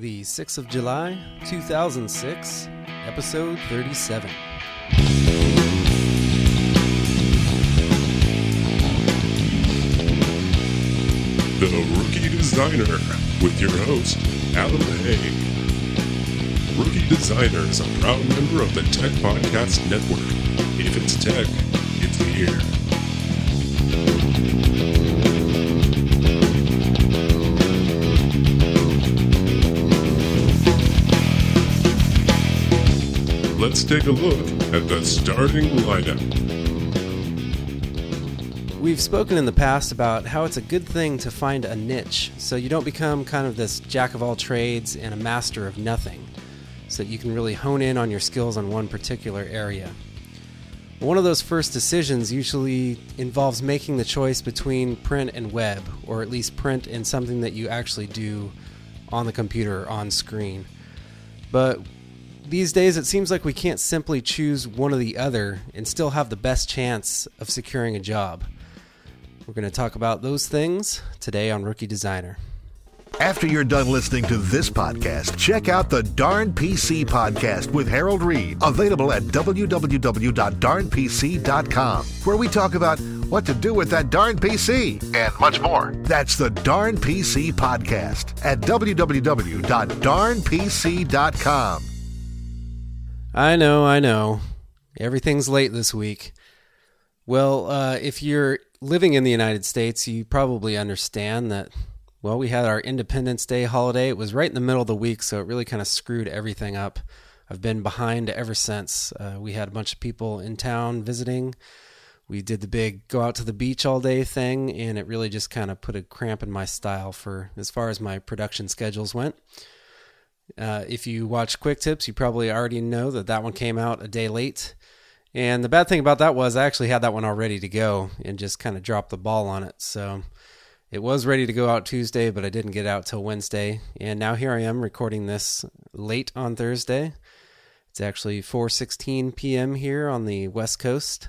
the 6th of July, 2006, episode 37. The Rookie Designer with your host, Adam Hay. Rookie Designer is a proud member of the Tech Podcast Network. If it's tech, it's here. Let's take a look at the starting lineup. We've spoken in the past about how it's a good thing to find a niche so you don't become kind of this jack of all trades and a master of nothing, so that you can really hone in on your skills on one particular area. One of those first decisions usually involves making the choice between print and web, or at least print and something that you actually do on the computer on screen. But these days, it seems like we can't simply choose one or the other and still have the best chance of securing a job. We're going to talk about those things today on Rookie Designer. After you're done listening to this podcast, check out the Darn PC podcast with Harold Reed, available at www.darnpc.com, where we talk about what to do with that darn PC and much more. That's the Darn PC podcast at www.darnpc.com. I know, I know. Everything's late this week. Well, uh, if you're living in the United States, you probably understand that, well, we had our Independence Day holiday. It was right in the middle of the week, so it really kind of screwed everything up. I've been behind ever since. Uh, we had a bunch of people in town visiting. We did the big go out to the beach all day thing, and it really just kind of put a cramp in my style for as far as my production schedules went. Uh, if you watch Quick Tips, you probably already know that that one came out a day late. And the bad thing about that was I actually had that one all ready to go and just kind of dropped the ball on it. So it was ready to go out Tuesday, but I didn't get out till Wednesday. And now here I am recording this late on Thursday. It's actually 4:16 p.m. here on the West Coast.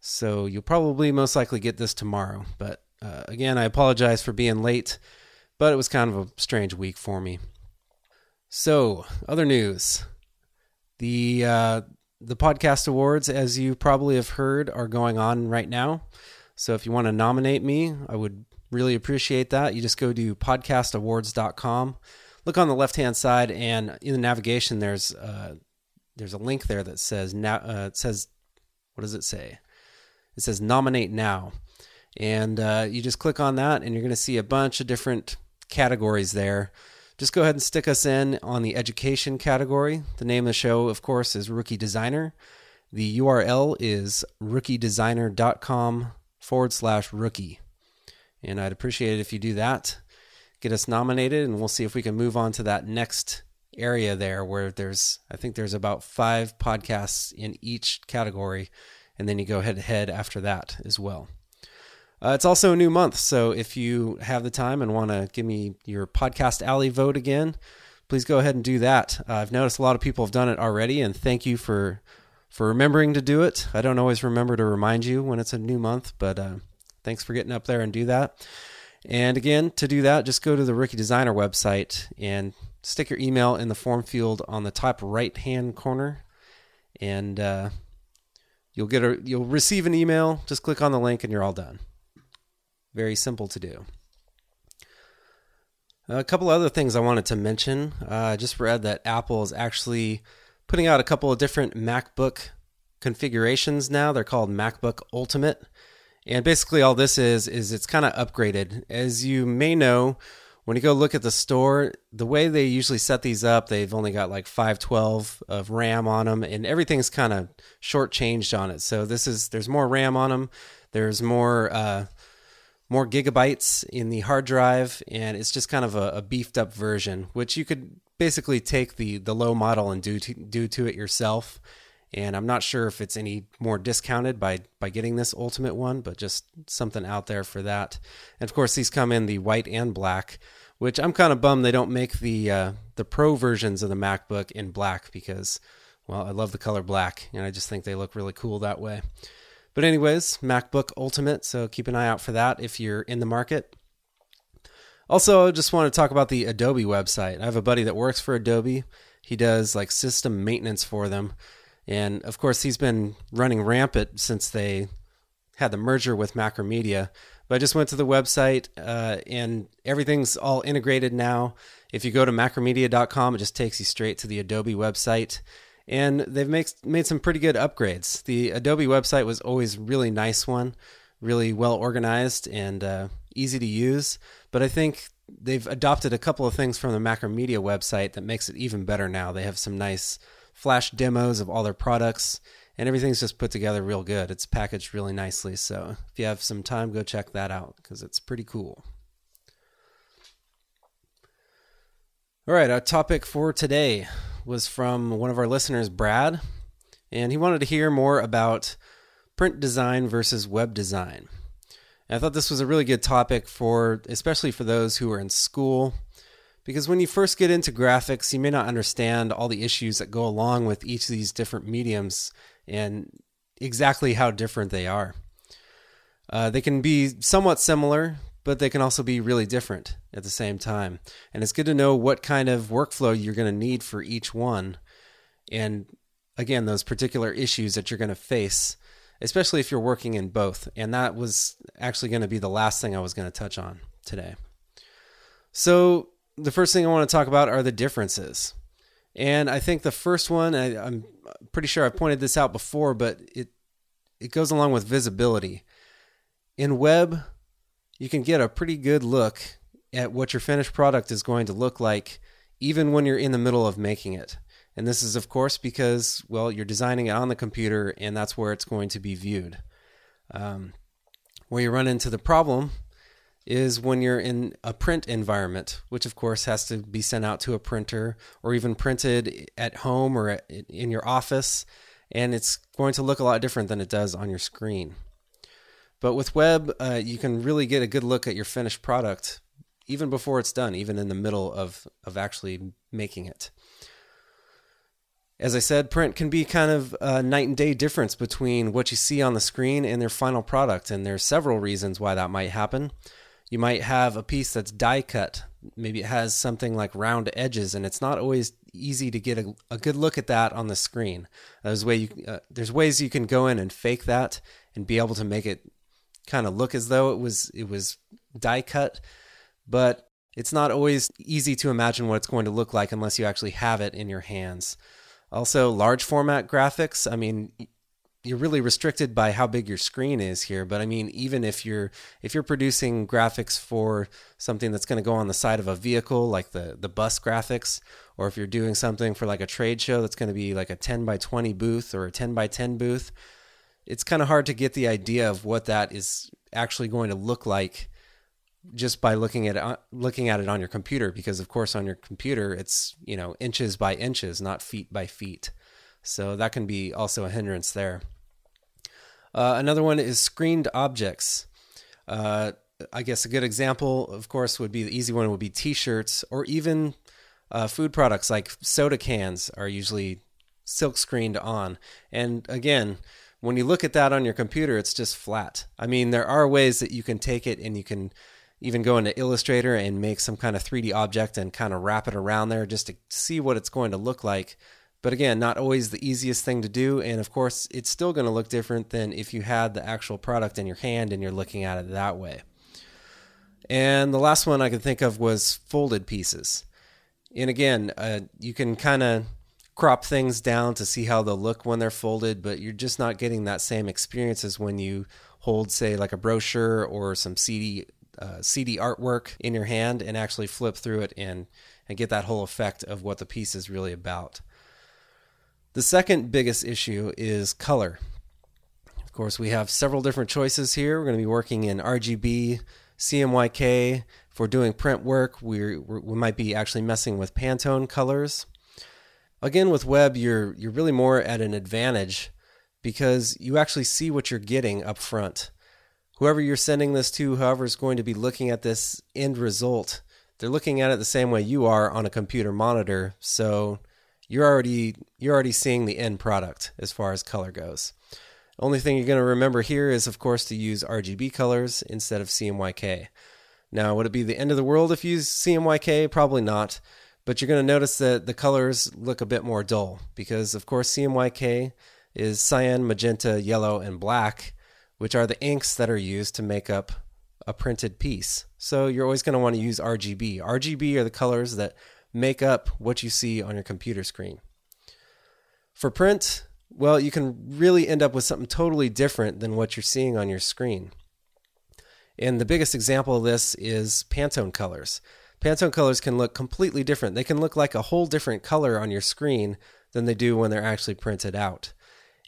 So you'll probably most likely get this tomorrow. But uh, again, I apologize for being late, but it was kind of a strange week for me. So, other news. The uh, the podcast awards, as you probably have heard, are going on right now. So if you want to nominate me, I would really appreciate that. You just go to podcastawards.com, look on the left hand side, and in the navigation there's uh, there's a link there that says now uh, it says what does it say? It says nominate now, and uh, you just click on that, and you're going to see a bunch of different categories there just go ahead and stick us in on the education category. The name of the show, of course, is Rookie Designer. The URL is rookiedesigner.com forward slash rookie. And I'd appreciate it if you do that. Get us nominated, and we'll see if we can move on to that next area there where there's, I think there's about five podcasts in each category. And then you go head to head after that as well. Uh, it's also a new month, so if you have the time and want to give me your podcast alley vote again, please go ahead and do that. Uh, I've noticed a lot of people have done it already, and thank you for for remembering to do it. I don't always remember to remind you when it's a new month, but uh, thanks for getting up there and do that. And again, to do that, just go to the Rookie Designer website and stick your email in the form field on the top right hand corner, and uh, you'll get a you'll receive an email. Just click on the link, and you're all done. Very simple to do. A couple other things I wanted to mention. Uh, I just read that Apple is actually putting out a couple of different MacBook configurations now. They're called MacBook Ultimate. And basically, all this is, is it's kind of upgraded. As you may know, when you go look at the store, the way they usually set these up, they've only got like 512 of RAM on them, and everything's kind of shortchanged on it. So this is there's more RAM on them. There's more uh, more gigabytes in the hard drive, and it's just kind of a, a, beefed up version, which you could basically take the the low model and do to, do to it yourself. And I'm not sure if it's any more discounted by by getting this ultimate one, but just something out there for that. And of course, these come in the white and black, which I'm kind of bummed they don't make the uh, the pro versions of the MacBook in black because, well, I love the color black, and I just think they look really cool that way. But, anyways, MacBook Ultimate, so keep an eye out for that if you're in the market. Also, I just want to talk about the Adobe website. I have a buddy that works for Adobe. He does like system maintenance for them. And of course, he's been running rampant since they had the merger with Macromedia. But I just went to the website uh, and everything's all integrated now. If you go to macromedia.com, it just takes you straight to the Adobe website. And they've made, made some pretty good upgrades. The Adobe website was always really nice one, really well organized and uh, easy to use. But I think they've adopted a couple of things from the Macromedia website that makes it even better now. They have some nice flash demos of all their products and everything's just put together real good. It's packaged really nicely. So if you have some time, go check that out because it's pretty cool. All right, our topic for today was from one of our listeners, Brad, and he wanted to hear more about print design versus web design. And I thought this was a really good topic for, especially for those who are in school, because when you first get into graphics, you may not understand all the issues that go along with each of these different mediums and exactly how different they are. Uh, they can be somewhat similar, but they can also be really different at the same time. And it's good to know what kind of workflow you're going to need for each one. And again, those particular issues that you're going to face, especially if you're working in both. And that was actually going to be the last thing I was going to touch on today. So, the first thing I want to talk about are the differences. And I think the first one, I, am pretty sure I pointed this out before, but it it goes along with visibility. In web, you can get a pretty good look at what your finished product is going to look like, even when you're in the middle of making it. And this is, of course, because well, you're designing it on the computer, and that's where it's going to be viewed. Um, where you run into the problem is when you're in a print environment, which of course has to be sent out to a printer or even printed at home or in your office, and it's going to look a lot different than it does on your screen. But with web, uh, you can really get a good look at your finished product even before it's done, even in the middle of, of actually making it. As I said, print can be kind of a night and day difference between what you see on the screen and their final product, and there's several reasons why that might happen. You might have a piece that's die cut. Maybe it has something like round edges, and it's not always easy to get a, a good look at that on the screen. There's way you, uh, there's ways you can go in and fake that and be able to make it kind of look as though it was it was die cut, but it's not always easy to imagine what it's going to look like unless you actually have it in your hands. Also, large format graphics. I mean, you're really restricted by how big your screen is here but i mean even if you're if you're producing graphics for something that's going to go on the side of a vehicle like the the bus graphics or if you're doing something for like a trade show that's going to be like a 10 by 20 booth or a 10 by 10 booth it's kind of hard to get the idea of what that is actually going to look like just by looking at it, looking at it on your computer because of course on your computer it's you know inches by inches not feet by feet so that can be also a hindrance there. Uh, another one is screened objects. Uh, I guess a good example, of course, would be the easy one would be T-shirts or even uh, food products like soda cans are usually silk screened on. And again, when you look at that on your computer, it's just flat. I mean, there are ways that you can take it and you can even go into Illustrator and make some kind of 3D object and kind of wrap it around there just to see what it's going to look like. But again, not always the easiest thing to do. And of course, it's still going to look different than if you had the actual product in your hand and you're looking at it that way. And the last one I could think of was folded pieces. And again, uh, you can kind of crop things down to see how they'll look when they're folded, but you're just not getting that same experience as when you hold, say, like a brochure or some CD uh, CD artwork in your hand and actually flip through it and and get that whole effect of what the piece is really about. The second biggest issue is color. Of course, we have several different choices here. We're going to be working in RGB, CMYK. If we're doing print work, we we might be actually messing with Pantone colors. Again, with web, you're you're really more at an advantage because you actually see what you're getting up front. Whoever you're sending this to, whoever is going to be looking at this end result, they're looking at it the same way you are on a computer monitor. So you're already you're already seeing the end product as far as color goes. Only thing you're going to remember here is, of course, to use RGB colors instead of CMYK. Now, would it be the end of the world if you use CMYK? Probably not. But you're going to notice that the colors look a bit more dull because, of course, CMYK is cyan, magenta, yellow, and black, which are the inks that are used to make up a printed piece. So you're always going to want to use RGB. RGB are the colors that make up what you see on your computer screen. For print, well, you can really end up with something totally different than what you're seeing on your screen. And the biggest example of this is Pantone colors. Pantone colors can look completely different. They can look like a whole different color on your screen than they do when they're actually printed out.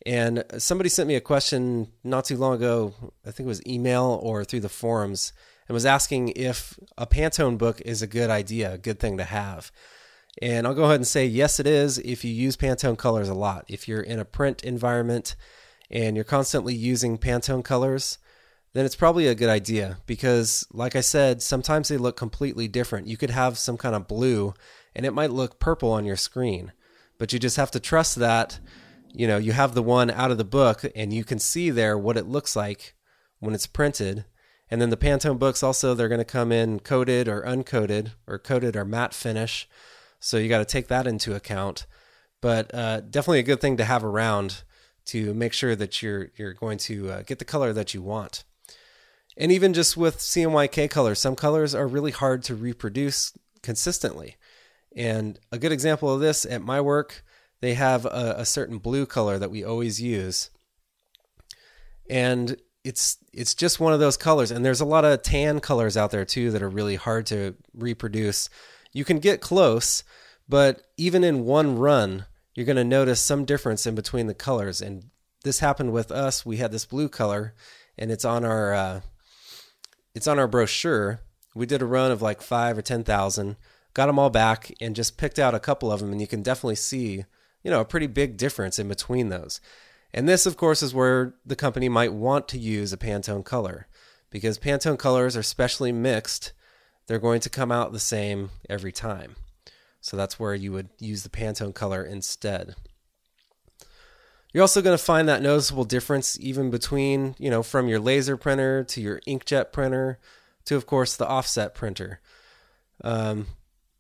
And somebody sent me a question not too long ago, I think it was email or through the forums, and was asking if a Pantone book is a good idea, a good thing to have. And I'll go ahead and say yes, it is if you use Pantone colors a lot. If you're in a print environment and you're constantly using Pantone colors, then it's probably a good idea because, like I said, sometimes they look completely different. You could have some kind of blue and it might look purple on your screen, but you just have to trust that. You know, you have the one out of the book and you can see there what it looks like when it's printed. And then the Pantone books also, they're going to come in coated or uncoated or coated or matte finish. So you got to take that into account. But uh, definitely a good thing to have around to make sure that you're you're going to uh, get the color that you want. And even just with CMYK colors, some colors are really hard to reproduce consistently. And a good example of this at my work, they have a, a certain blue color that we always use. And it's it's just one of those colors and there's a lot of tan colors out there too that are really hard to reproduce you can get close, but even in one run, you're going to notice some difference in between the colors. And this happened with us. We had this blue color, and it's on our uh, it's on our brochure. We did a run of like five or ten thousand, got them all back, and just picked out a couple of them, and you can definitely see, you know, a pretty big difference in between those. And this, of course, is where the company might want to use a Pantone color because Pantone colors are specially mixed they're going to come out the same every time. So that's where you would use the Pantone color instead. You're also going to find that noticeable difference even between, you know, from your laser printer to your inkjet printer to, of course, the offset printer. Um,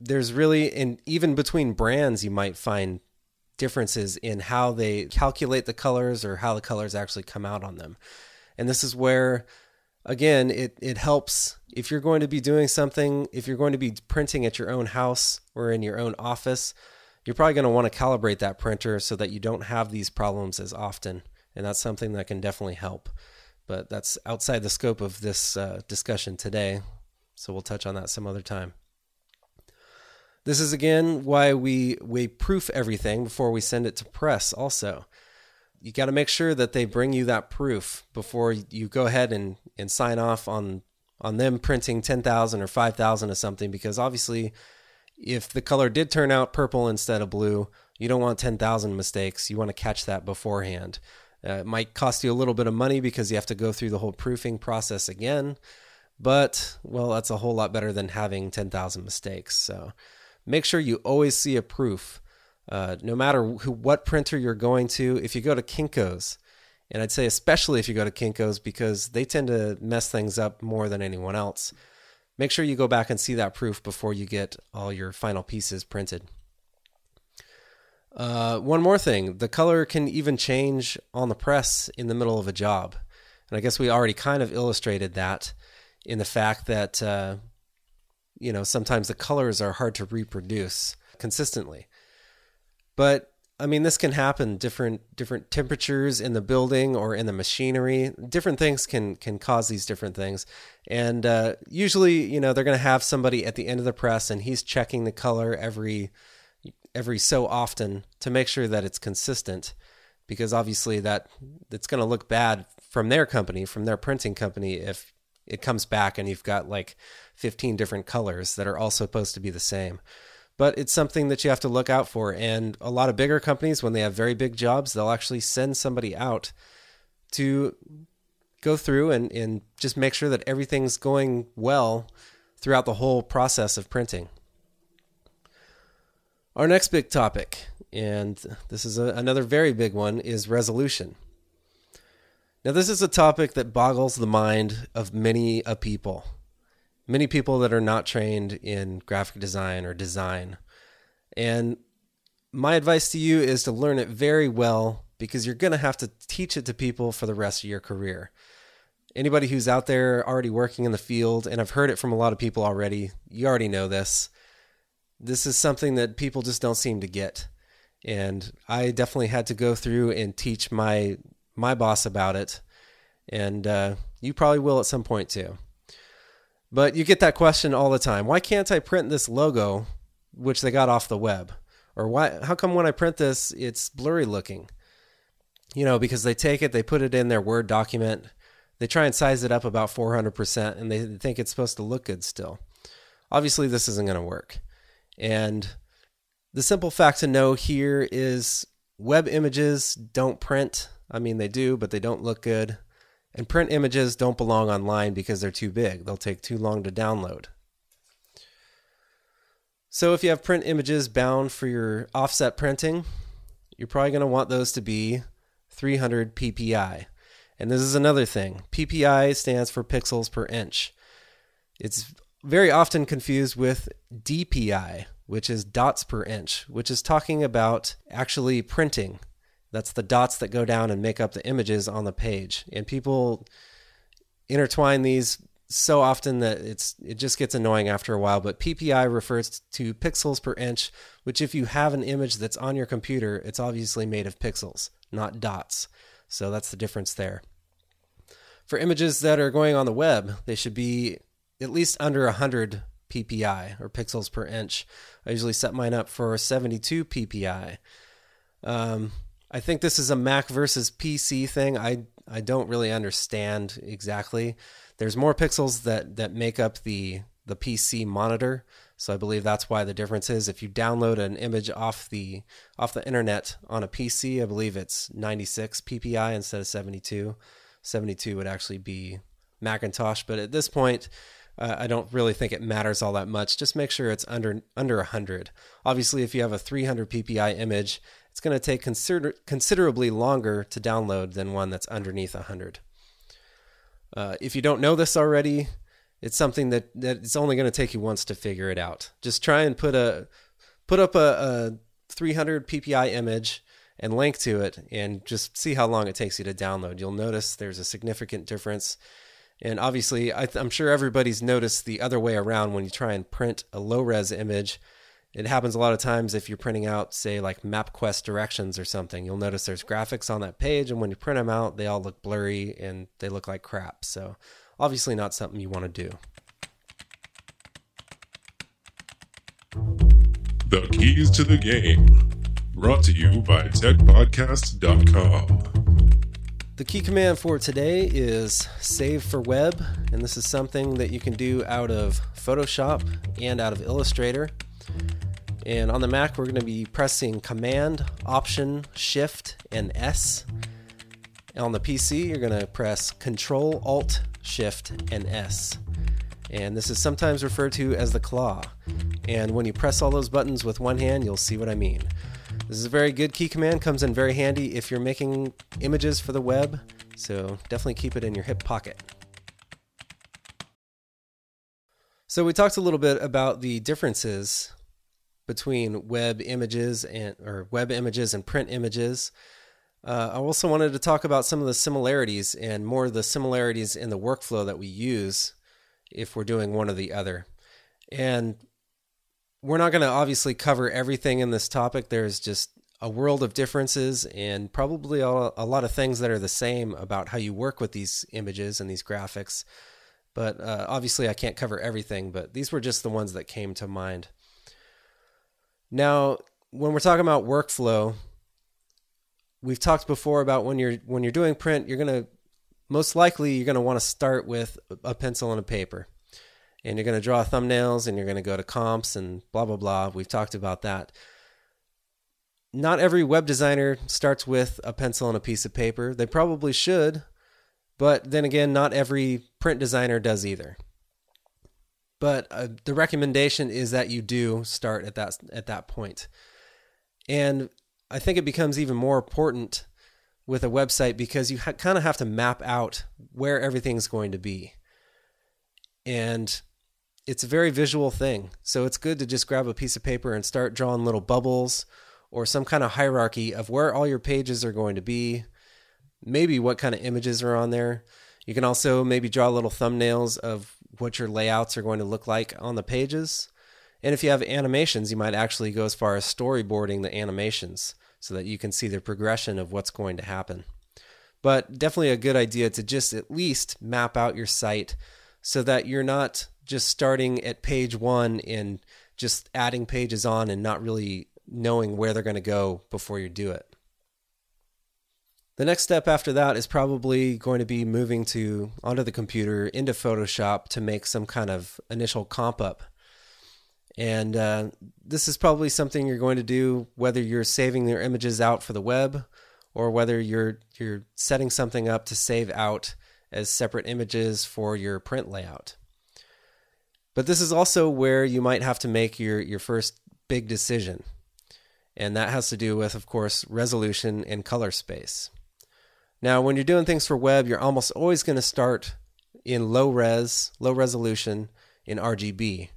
there's really, and even between brands, you might find differences in how they calculate the colors or how the colors actually come out on them. And this is where again, it, it helps if you're going to be doing something, if you're going to be printing at your own house or in your own office, you're probably going to want to calibrate that printer so that you don't have these problems as often. And that's something that can definitely help. But that's outside the scope of this uh, discussion today. So we'll touch on that some other time. This is again why we, we proof everything before we send it to press, also you got to make sure that they bring you that proof before you go ahead and, and sign off on on them printing 10,000 or 5,000 or something because obviously if the color did turn out purple instead of blue, you don't want 10,000 mistakes. You want to catch that beforehand. Uh, it might cost you a little bit of money because you have to go through the whole proofing process again, but well, that's a whole lot better than having 10,000 mistakes. So make sure you always see a proof uh, no matter who, what printer you're going to, if you go to Kinko's, and I'd say especially if you go to Kinko's because they tend to mess things up more than anyone else, make sure you go back and see that proof before you get all your final pieces printed. Uh, one more thing the color can even change on the press in the middle of a job. And I guess we already kind of illustrated that in the fact that, uh, you know, sometimes the colors are hard to reproduce consistently. But I mean, this can happen different different temperatures in the building or in the machinery. Different things can can cause these different things, and uh, usually, you know, they're going to have somebody at the end of the press, and he's checking the color every every so often to make sure that it's consistent, because obviously that it's going to look bad from their company, from their printing company, if it comes back and you've got like 15 different colors that are all supposed to be the same but it's something that you have to look out for. And a lot of bigger companies, when they have very big jobs, they'll actually send somebody out to go through and, and just make sure that everything's going well throughout the whole process of printing. Our next big topic, and this is a, another very big one, is resolution. Now, this is a topic that boggles the mind of many a people. Many people that are not trained in graphic design or design. And my advice to you is to learn it very well because you're going to have to teach it to people for the rest of your career. Anybody who's out there already working in the field, and I've heard it from a lot of people already, you already know this. This is something that people just don't seem to get. And I definitely had to go through and teach my my boss about it. And uh, you probably will at some point too. But you get that question all the time. Why can't I print this logo, which they got off the web? Or why? How come when I print this, it's blurry looking? You know, because they take it, they put it in their Word document, they try and size it up about 400%, and they think it's supposed to look good still. Obviously, this isn't going to work. And the simple fact to know here is web images don't print. I mean, they do, but they don't look good. And print images don't belong online because they're too big. They'll take too long to download. So if you have print images bound for your offset printing, you're probably going to want those to be 300 ppi. And this is another thing. PPI stands for pixels per inch. It's very often confused with DPI, which is dots per inch, which is talking about actually printing. That's the dots that go down and make up the images on the page. And people intertwine these so often that it's it just gets annoying after a while. But PPI refers to pixels per inch, which if you have an image that's on your computer, it's obviously made of pixels, not dots. So that's the difference there. For images that are going on the web, they should be at least under 100 ppi or pixels per inch. I usually set mine up for 72 ppi. Um, I think this is a Mac versus PC thing. I I don't really understand exactly. There's more pixels that that make up the the PC monitor, so I believe that's why the difference is. If you download an image off the off the internet on a PC, I believe it's 96 ppi instead of 72. 72 would actually be Macintosh, but at this point, uh, I don't really think it matters all that much. Just make sure it's under under 100. Obviously, if you have a 300 ppi image, it's going to take consider- considerably longer to download than one that's underneath 100. Uh, if you don't know this already, it's something that, that it's only going to take you once to figure it out. Just try and put a put up a, a 300 ppi image and link to it and just see how long it takes you to download. You'll notice there's a significant difference. And obviously, I am sure everybody's noticed the other way around when you try and print a low res image. It happens a lot of times if you're printing out, say, like MapQuest directions or something. You'll notice there's graphics on that page, and when you print them out, they all look blurry and they look like crap. So, obviously, not something you want to do. The keys to the game. Brought to you by TechPodcast.com. The key command for today is save for web, and this is something that you can do out of Photoshop and out of Illustrator. And on the Mac, we're going to be pressing Command, Option, Shift, and S. And on the PC, you're going to press Control, Alt, Shift, and S. And this is sometimes referred to as the claw. And when you press all those buttons with one hand, you'll see what I mean. This is a very good key command, comes in very handy if you're making images for the web, so definitely keep it in your hip pocket. So we talked a little bit about the differences between web images and or web images and print images. Uh, I also wanted to talk about some of the similarities and more of the similarities in the workflow that we use if we're doing one or the other. And we're not going to obviously cover everything in this topic. There's just a world of differences and probably a, lot of things that are the same about how you work with these images and these graphics. But uh, obviously, I can't cover everything, but these were just the ones that came to mind. Now, when we're talking about workflow, we've talked before about when you're when you're doing print, you're to most likely you're to want to start with a pencil and a paper and you're to draw thumbnails and you're to go to comps and blah, blah, blah. We've talked about that. Not every web designer starts with a pencil and a piece of paper. They probably should, but then again, not every print designer does either. But uh, the recommendation is that you do start at that at that point. And I think it becomes even more important with a website because you ha- kind of have to map out where everything's going to be. And it's a very visual thing. So it's good to just grab a piece of paper and start drawing little bubbles or some kind of hierarchy of where all your pages are going to be, maybe what kind of images are on there. You can also maybe draw little thumbnails of what your layouts are going to look like on the pages. And if you have animations, you might actually go as far as storyboarding the animations so that you can see the progression of what's going to happen. But definitely a good idea to just at least map out your site so that you're not just starting at page one and just adding pages on and not really knowing where they're going to go before you do it. The next step after that is probably going to be moving to onto the computer into Photoshop to make some kind of initial comp up. And uh, this is probably something you're going to do whether you're saving your images out for the web or whether you're you're setting something up to save out as separate images for your print layout. But this is also where you might have to make your, your first big decision. And that has to do with, of course, resolution and color space. Now, when you're doing things for web, you're almost always going to start in low res, low resolution in RGB.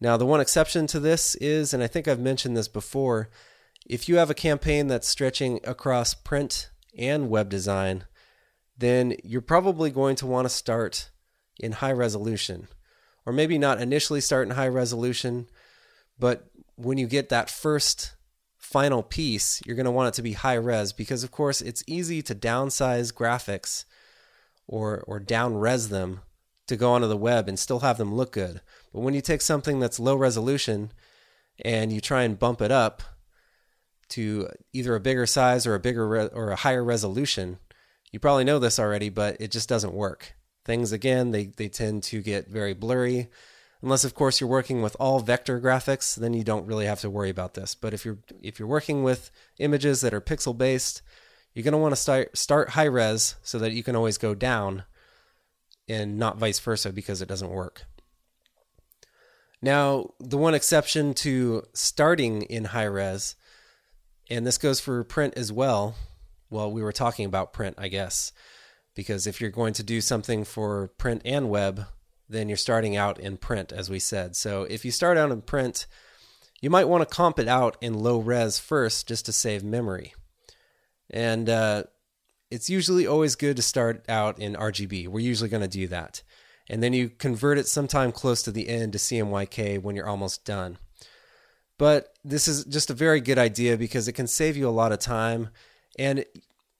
Now, the one exception to this is, and I think I've mentioned this before, if you have a campaign that's stretching across print and web design, then you're probably going to want to start in high resolution. Or maybe not initially start in high resolution, but when you get that first final piece, you're going to want it to be high res because, of course, it's easy to downsize graphics or, or down res them to go onto the web and still have them look good. But when you take something that's low resolution and you try and bump it up to either a bigger size or a bigger re- or a higher resolution, you probably know this already, but it just doesn't work. Things again, they they tend to get very blurry. Unless of course you're working with all vector graphics, then you don't really have to worry about this. But if you're if you're working with images that are pixel based, you're going to want to start start high res so that you can always go down and not vice versa because it doesn't work. Now, the one exception to starting in high res, and this goes for print as well, well, we were talking about print, I guess, because if you're going to do something for print and web, then you're starting out in print, as we said. So if you start out in print, you might want to comp it out in low res first just to save memory. And uh, it's usually always good to start out in RGB. We're usually going to do that. And then you convert it sometime close to the end to CMYK when you're almost done. But this is just a very good idea because it can save you a lot of time and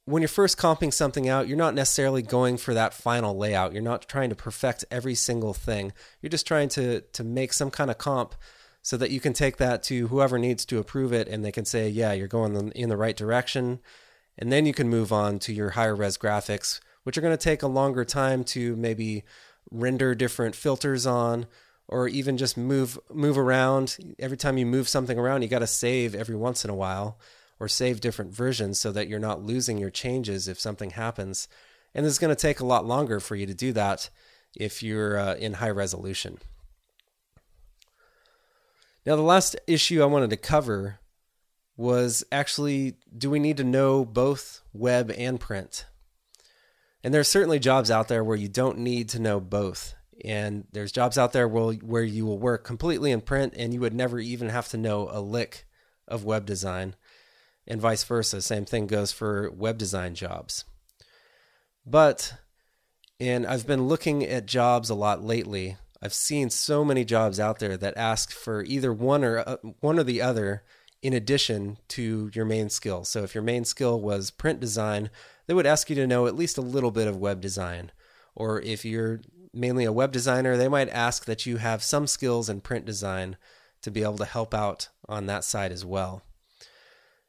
when you're first comping something out, you're not necessarily going for that final layout. You're not trying to perfect every single thing. You're just trying to to make some kind of comp so that you can take that to whoever needs to approve it and they can say, "Yeah, you're going in the right direction." And then you can move on to your higher res graphics, which are going to take a longer time to maybe render different filters on or even just move move around. Every time you move something around, you got to save every once in a while or save different versions so that you're not losing your changes if something happens. And it's going to take a lot longer for you to do that if you're uh, in high resolution. Now, the last issue I wanted to cover was actually do we need to know both web and print? And there's certainly jobs out there where you don't need to know both. And there's jobs out there where, where you will work completely in print and you would never even have to know a lick of web design and vice versa. Same thing goes for web design jobs. But, and I've been looking at jobs a lot lately. I've seen so many jobs out there that ask for either one or uh, one or the other in addition to your main skill. So if your main skill was print design, they would ask you to know at least a little bit of web design. Or if you're mainly a web designer, they might ask that you have some skills in print design to be able to help out on that side as well.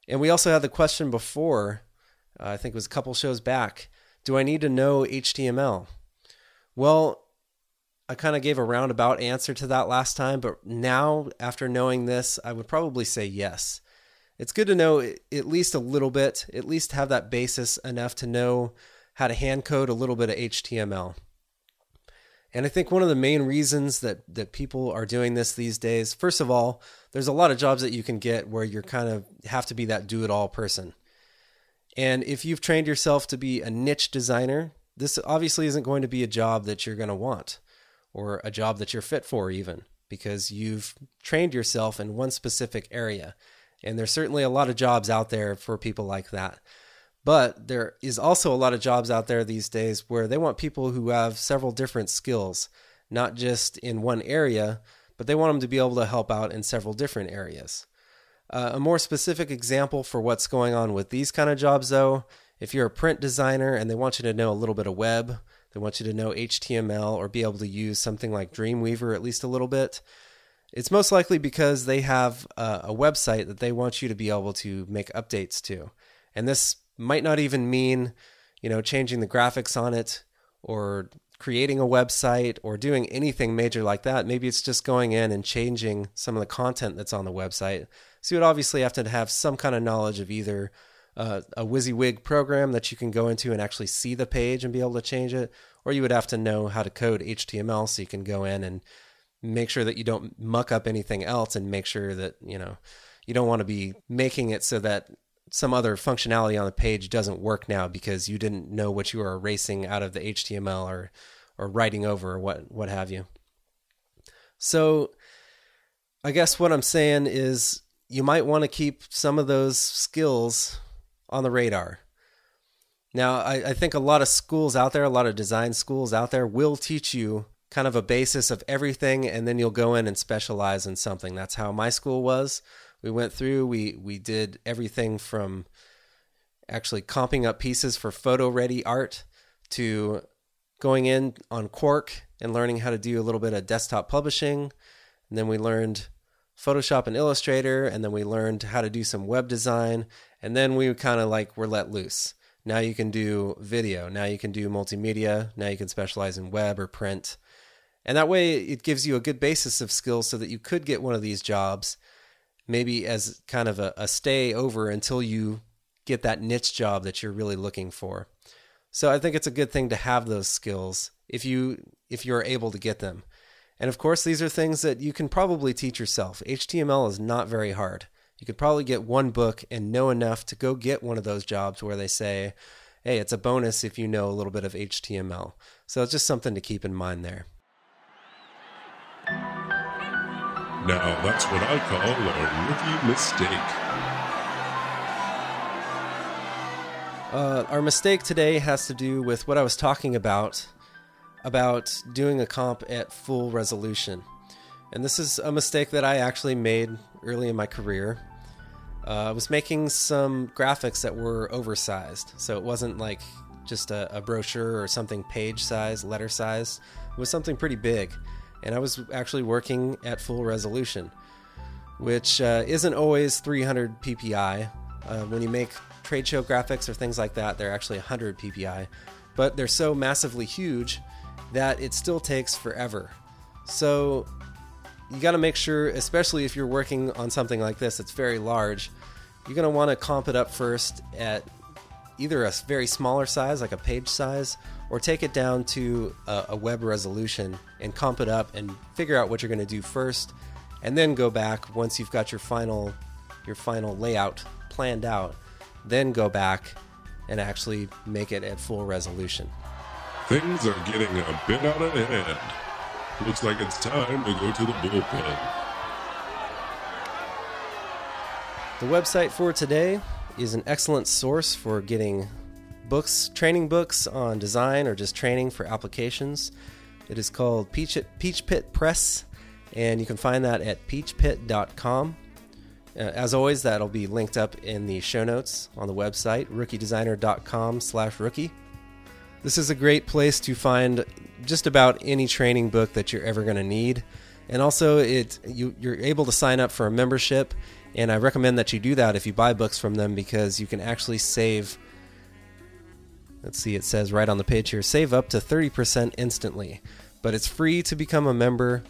And we also had the question before, uh, I think it was a couple shows back do I need to know HTML? Well, I kind of gave a roundabout answer to that last time, but now, after knowing this, I would probably say yes. It's good to know at least a little bit, at least have that basis enough to know how to hand code a little bit of HTML. And I think one of the main reasons that that people are doing this these days, first of all, there's a lot of jobs that you can get where you're kind of have to be that do it all person. And if you've trained yourself to be a niche designer, this obviously isn't going to be a job that you're going to want. or a job that you're fit for, even because you've trained yourself in one specific area. And there's certainly a lot of jobs out there for people like that. But there is also a lot of jobs out there these days where they want people who have several different skills, not just in one area, but they want them to be able to help out in several different areas. Uh, a more specific example for what's going on with these kind of jobs, though, if you're a print designer and they want you to know a little bit of web, they want you to know HTML or be able to use something like Dreamweaver at least a little bit, it's most likely because they have a, a website that they want you to be able to make updates to. And this might not even mean, you know, changing the graphics on it or creating a website or doing anything major like that. Maybe it's just going in and changing some of the content that's on the website. So you would obviously have to have some kind of knowledge of either uh, a WYSIWYG program that you can go into and actually see the page and be able to change it, or you would have to know how to code HTML so you can go in and make sure that you don't muck up anything else and make sure that, you know, you don't want to be making it so that some other functionality on the page doesn't work now because you didn't know what you were erasing out of the HTML or or writing over or what what have you. So I guess what I'm saying is you might want to keep some of those skills on the radar. Now, I, I, think a lot of schools out there, a lot of design schools out there, will teach you kind of a basis of everything, and then you'll go in and specialize in something. That's how my school was. We went through, we we did everything from actually comping up pieces for photo ready art to going in on Quark and learning how to do a little bit of desktop publishing. And then we learned Photoshop and Illustrator, and then we learned how to do some web design, and then we kind of like were let loose. Now you can do video, now you can do multimedia, now you can specialize in web or print. And that way it gives you a good basis of skills so that you could get one of these jobs, maybe as kind of a, a stay over until you get that niche job that you're really looking for. So I think it's a good thing to have those skills if you if you're able to get them. And of course, these are things that you can probably teach yourself. HTML is not very hard. You could probably get one book and know enough to go get one of those jobs where they say, hey, it's a bonus if you know a little bit of HTML. So it's just something to keep in mind there. Now, that's what I call a rookie mistake. Uh, our mistake today has to do with what I was talking about about doing a comp at full resolution. And this is a mistake that I actually made early in my career. Uh, I was making some graphics that were oversized, so it wasn't like just a, a brochure or something page size, letter size. It was something pretty big, and I was actually working at full resolution, which uh, isn't always 300 ppi. Uh, when you make trade show graphics or things like that, they're actually 100 ppi, but they're so massively huge that it still takes forever. So you got to make sure, especially if you're working on something like this that's very large, you're going to want to comp it up first at either a very smaller size, like a page size, or take it down to a, a web resolution and comp it up and figure out what you're going to do first, and then go back once you've got your final your final layout planned out. Then go back and actually make it at full resolution. Things are getting a bit out of hand. Looks like it's time to go to the bullpen. The website for today is an excellent source for getting books, training books on design or just training for applications. It is called Peach, Peachpit Press, and you can find that at peachpit.com. Uh, as always, that'll be linked up in the show notes on the website, rookiedesigner.com slash rookie. This is a great place to find just about any training book that you're ever going to need. And also, it you, you're able to sign up for a membership, and I recommend that you do that if you buy books from them because you can actually save. Let's see, it says right on the page here save up to 30% instantly. But it's free to become a member,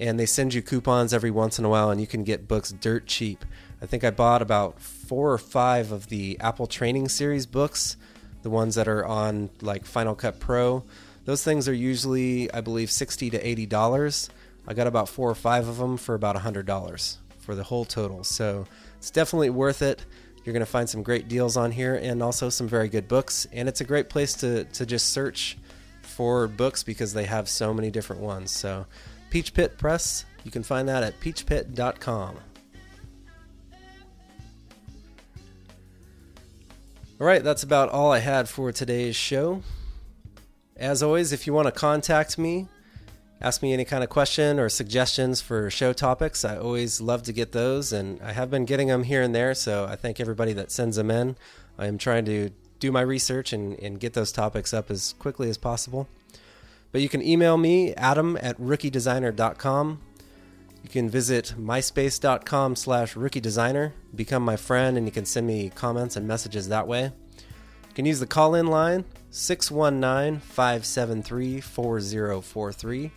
and they send you coupons every once in a while, and you can get books dirt cheap. I think I bought about four or five of the Apple Training Series books the ones that are on like Final Cut Pro. Those things are usually, I believe, sixty to eighty dollars. I got about four or five of them for about hundred dollars for the whole total. So it's definitely worth it. You're going to find some great deals on here and also some very good books. And it's a great place to, to just search for books because they have so many different ones. So, Peachpit Press, you can find that at peachpit.com. All right, that's about all I had for today's show. As always, if you want to contact me, ask me any kind of question or suggestions for show topics, I always love to get those, and I have been getting them here and there, so I thank everybody that sends them in. I am trying to do my research and, and get those topics up as quickly as possible. But you can email me, adam at rookiedesigner.com. You can visit myspace.com slash rookiedesigner, become my friend, and you can send me comments and messages that way. You can use the call in line 619 573 4043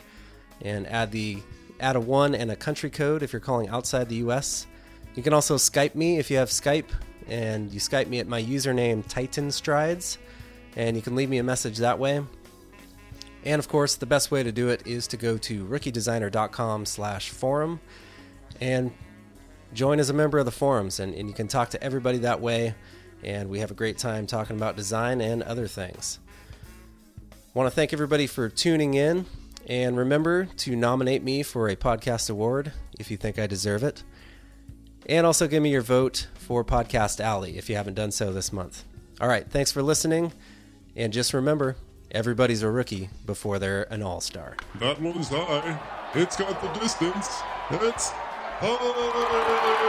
and add the add a one and a country code if you're calling outside the US. You can also Skype me if you have Skype, and you Skype me at my username Titan Strides, and you can leave me a message that way. And of course, the best way to do it is to go to rookiedesigner.com/forum and join as a member of the forums, and, and you can talk to everybody that way. And we have a great time talking about design and other things. Want to thank everybody for tuning in, and remember to nominate me for a podcast award if you think I deserve it. And also give me your vote for Podcast Alley if you haven't done so this month. All right, thanks for listening. And just remember, everybody's a rookie before they're an all star. That one's high. It's got the distance. It's high.